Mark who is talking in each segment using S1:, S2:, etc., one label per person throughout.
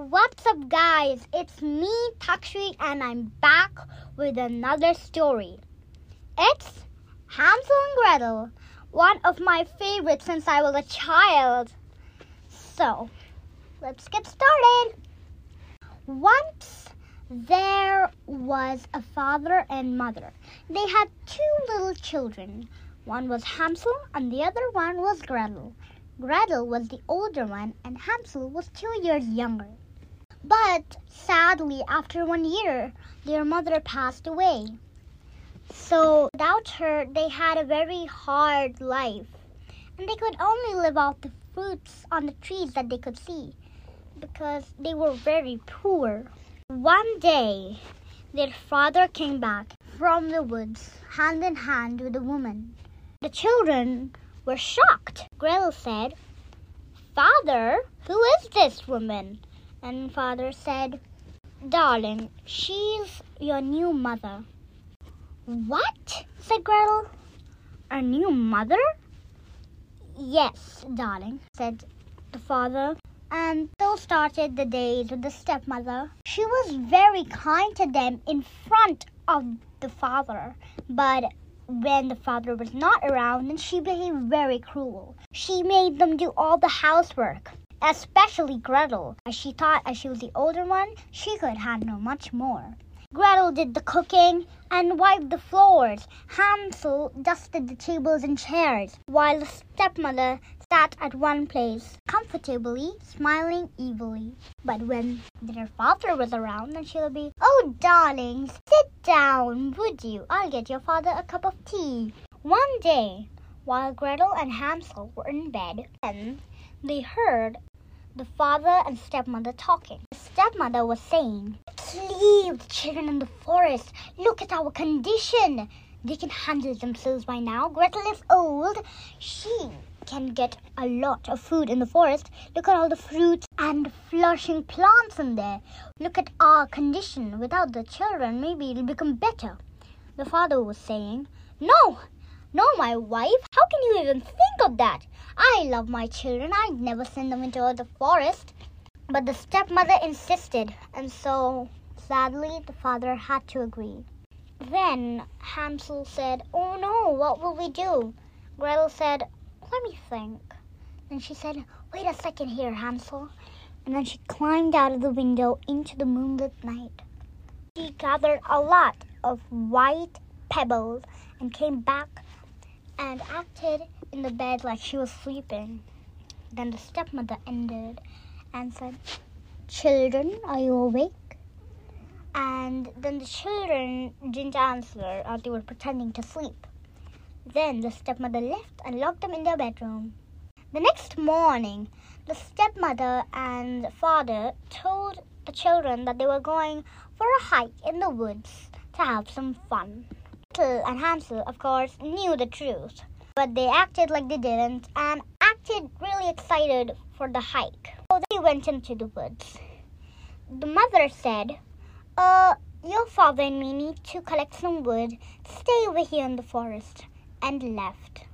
S1: What's up, guys? It's me, Takshvi, and I'm back with another story. It's Hansel and Gretel, one of my favorites since I was a child. So, let's get started. Once there was a father and mother. They had two little children. One was Hansel, and the other one was Gretel. Gretel was the older one, and Hansel was two years younger. But sadly, after one year, their mother passed away. So, without her, they had a very hard life. And they could only live off the fruits on the trees that they could see because they were very poor. One day, their father came back from the woods, hand in hand with a woman. The children were shocked. Gretel said, Father, who is this woman? And father said, Darling, she's your new mother. What? said Gretel. A new mother? Yes, darling, said the father. And so started the days with the stepmother. She was very kind to them in front of the father, but when the father was not around, then she behaved very cruel. She made them do all the housework especially Gretel, as she thought as she was the older one, she could handle much more. Gretel did the cooking and wiped the floors. Hansel dusted the tables and chairs, while the stepmother sat at one place, comfortably, smiling evilly. But when their father was around, then she would be, Oh, darlings, sit down, would you? I'll get your father a cup of tea. One day, while Gretel and Hansel were in bed, then they heard the father and stepmother talking. The stepmother was saying, Leave the children in the forest. Look at our condition. They can handle themselves by now. Gretel is old. She can get a lot of food in the forest. Look at all the fruits and flourishing plants in there. Look at our condition. Without the children, maybe it'll become better. The father was saying, No, no, my wife. How can you even think of that? I love my children. I'd never send them into the forest. But the stepmother insisted, and so sadly the father had to agree. Then Hansel said, Oh no, what will we do? Gretel said, Let me think. Then she said, Wait a second here, Hansel. And then she climbed out of the window into the moonlit night. She gathered a lot of white pebbles and came back and acted in the bed like she was sleeping. Then the stepmother ended and said, Children, are you awake? And then the children didn't answer as they were pretending to sleep. Then the stepmother left and locked them in their bedroom. The next morning, the stepmother and father told the children that they were going for a hike in the woods to have some fun. Gretel and Hansel, of course, knew the truth, but they acted like they didn't and acted really excited for the hike. So they went into the woods. The mother said, Uh, your father and me need to collect some wood stay over here in the forest, and left.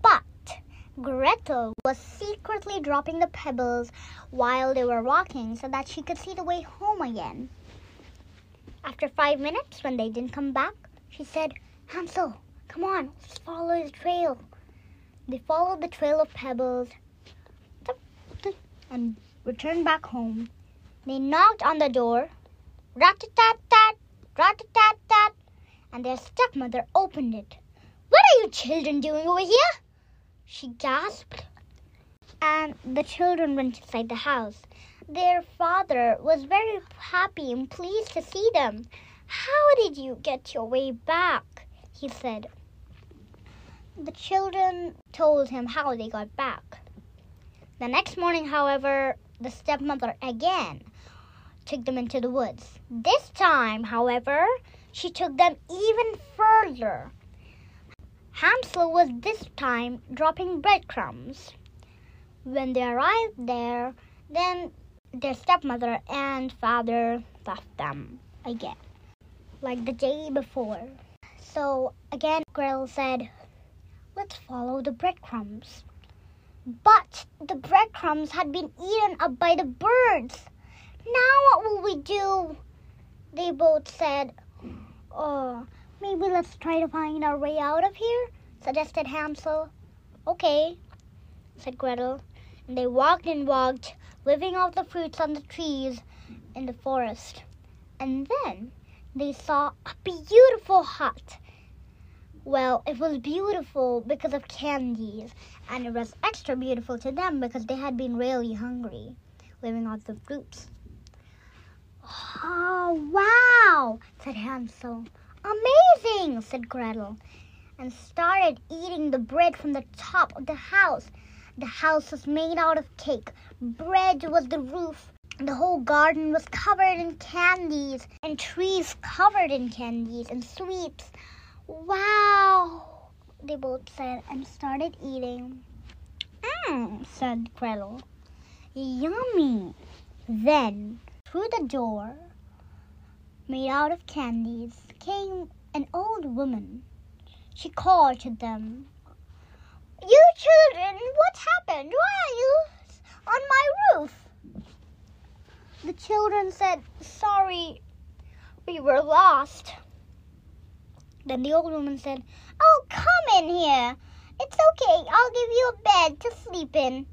S1: But Gretel was secretly dropping the pebbles while they were walking so that she could see the way home again. After five minutes, when they didn't come back, she said, Hansel, come on, let's follow the trail. They followed the trail of pebbles and returned back home. They knocked on the door, rat-a-tat-tat, rat-a-tat-tat, and their stepmother opened it. What are you children doing over here? She gasped. And the children went inside the house. Their father was very happy and pleased to see them. How did you get your way back? he said. The children told him how they got back. The next morning, however, the stepmother again took them into the woods. This time, however, she took them even further. Hansel was this time dropping breadcrumbs. When they arrived there, then their stepmother and father left them again like the day before. So again, Gretel said, Let's follow the breadcrumbs. But the breadcrumbs had been eaten up by the birds. Now what will we do? They both said. Oh, maybe let's try to find our way out of here, suggested Hansel. Okay, said Gretel. And they walked and walked, living off the fruits on the trees in the forest. And then they saw a beautiful hut. Well, it was beautiful because of candies, and it was extra beautiful to them because they had been really hungry, living off the fruits. Oh, wow, said Hansel. Amazing, said Gretel, and started eating the bread from the top of the house. The house was made out of cake. Bread was the roof. The whole garden was covered in candies, and trees covered in candies and sweets. Wow, they both said and started eating. Mmm, said Gretel. Yummy. Then through the door, made out of candies, came an old woman. She called to them, You children, what happened? Why are you on my roof? The children said, Sorry, we were lost. Then the old woman said, Oh, come in here. It's okay. I'll give you a bed to sleep in.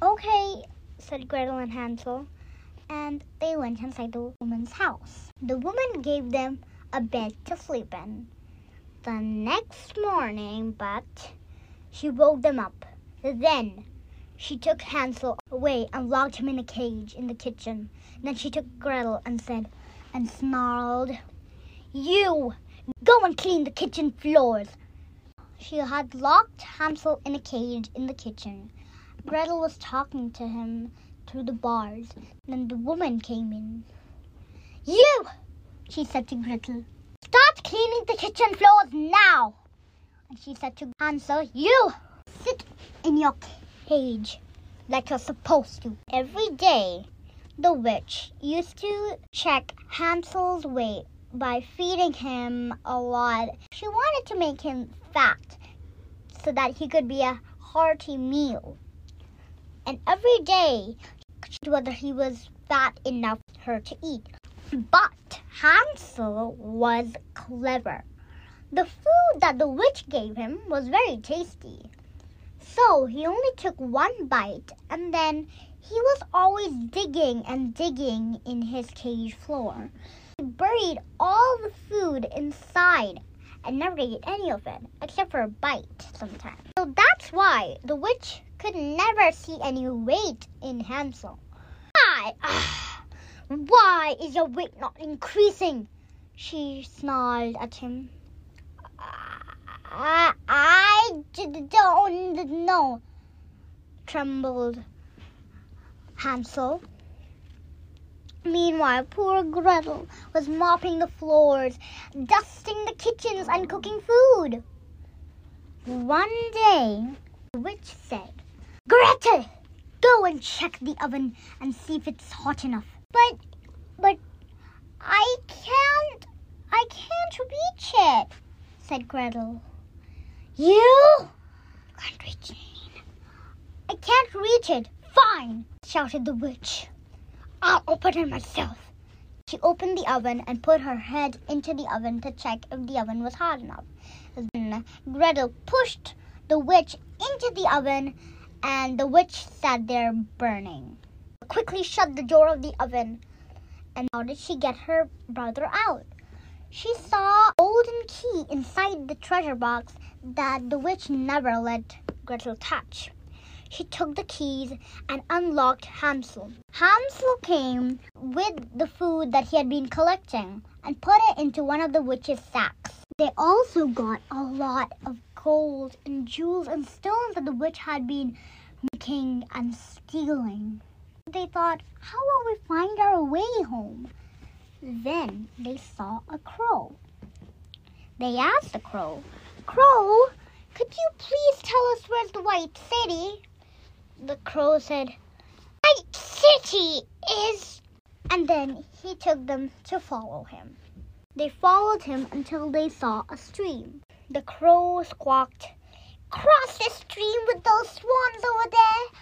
S1: Okay, said Gretel and Hansel and they went inside the woman's house. The woman gave them a bed to sleep in. The next morning, but she woke them up. Then she took Hansel away and locked him in a cage in the kitchen. Then she took Gretel and said, and snarled, You go and clean the kitchen floors. She had locked Hansel in a cage in the kitchen. Gretel was talking to him through the bars. Then the woman came in. You, she said to Gretel, start cleaning the kitchen floors now. And she said to Hansel, you sit in your cage like you're supposed to. Every day, the witch used to check Hansel's weight by feeding him a lot. She wanted to make him fat so that he could be a hearty meal. And every day whether he was fat enough for her to eat. But Hansel was clever. The food that the witch gave him was very tasty. So he only took one bite and then he was always digging and digging in his cage floor. He buried all the food inside and never ate any of it except for a bite sometimes. So that's why the witch could never see any weight in Hansel. Why? Why is your weight not increasing? She snarled at him. I, I don't know, trembled Hansel. Meanwhile, poor Gretel was mopping the floors, dusting the kitchens, and cooking food. One day, the witch said, Gretel, go and check the oven and see if it's hot enough. But, but, I can't, I can't reach it, said Gretel. You can't reach it. I can't reach it. Fine, shouted the witch. I'll open it myself. She opened the oven and put her head into the oven to check if the oven was hot enough. Then Gretel pushed the witch into the oven and the witch sat there burning. Quickly shut the door of the oven. And how did she get her brother out? She saw a golden key inside the treasure box that the witch never let Gretel touch. She took the keys and unlocked Hansel. Hansel came with the food that he had been collecting and put it into one of the witch's sacks. They also got a lot of gold and jewels and stones that the witch had been making and stealing. They thought, how will we find our way home? Then they saw a crow. They asked the crow, Crow, could you please tell us where's the White City? The crow said, White City is. And then he took them to follow him. They followed him until they saw a stream. The crow squawked, Cross the stream with those swans over there.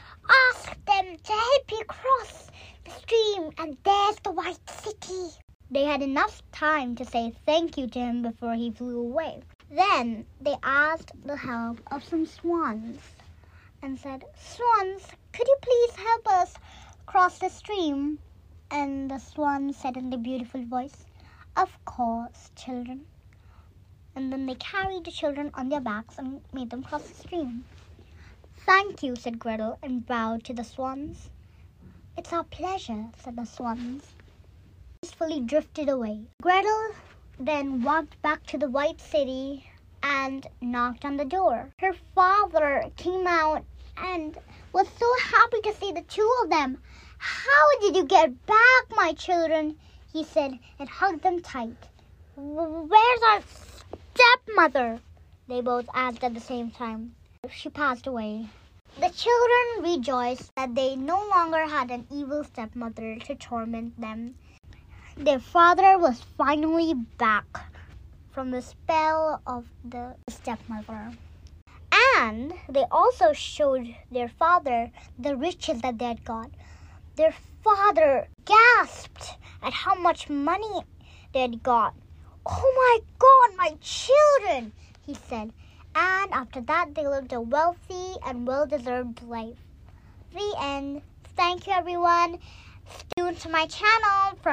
S1: Ask them to help you cross the stream, and there's the White City. They had enough time to say thank you to him before he flew away. Then they asked the help of some swans and said, Swans, could you please help us cross the stream? And the swan said in a beautiful voice, Of course, children. And then they carried the children on their backs and made them cross the stream. Thank you, said Gretel, and bowed to the swans. It's our pleasure, said the swans. Peacefully drifted away. Gretel then walked back to the White City and knocked on the door. Her father came out and was so happy to see the two of them. How did you get back, my children? he said and hugged them tight. Where's our stepmother? They both asked at the same time. She passed away. The children rejoiced that they no longer had an evil stepmother to torment them. Their father was finally back from the spell of the stepmother. And they also showed their father the riches that they had got. Their father gasped at how much money they had got. Oh my God, my children, he said. And after that, they lived a wealthy and well deserved life. The end. Thank you, everyone. To my channel for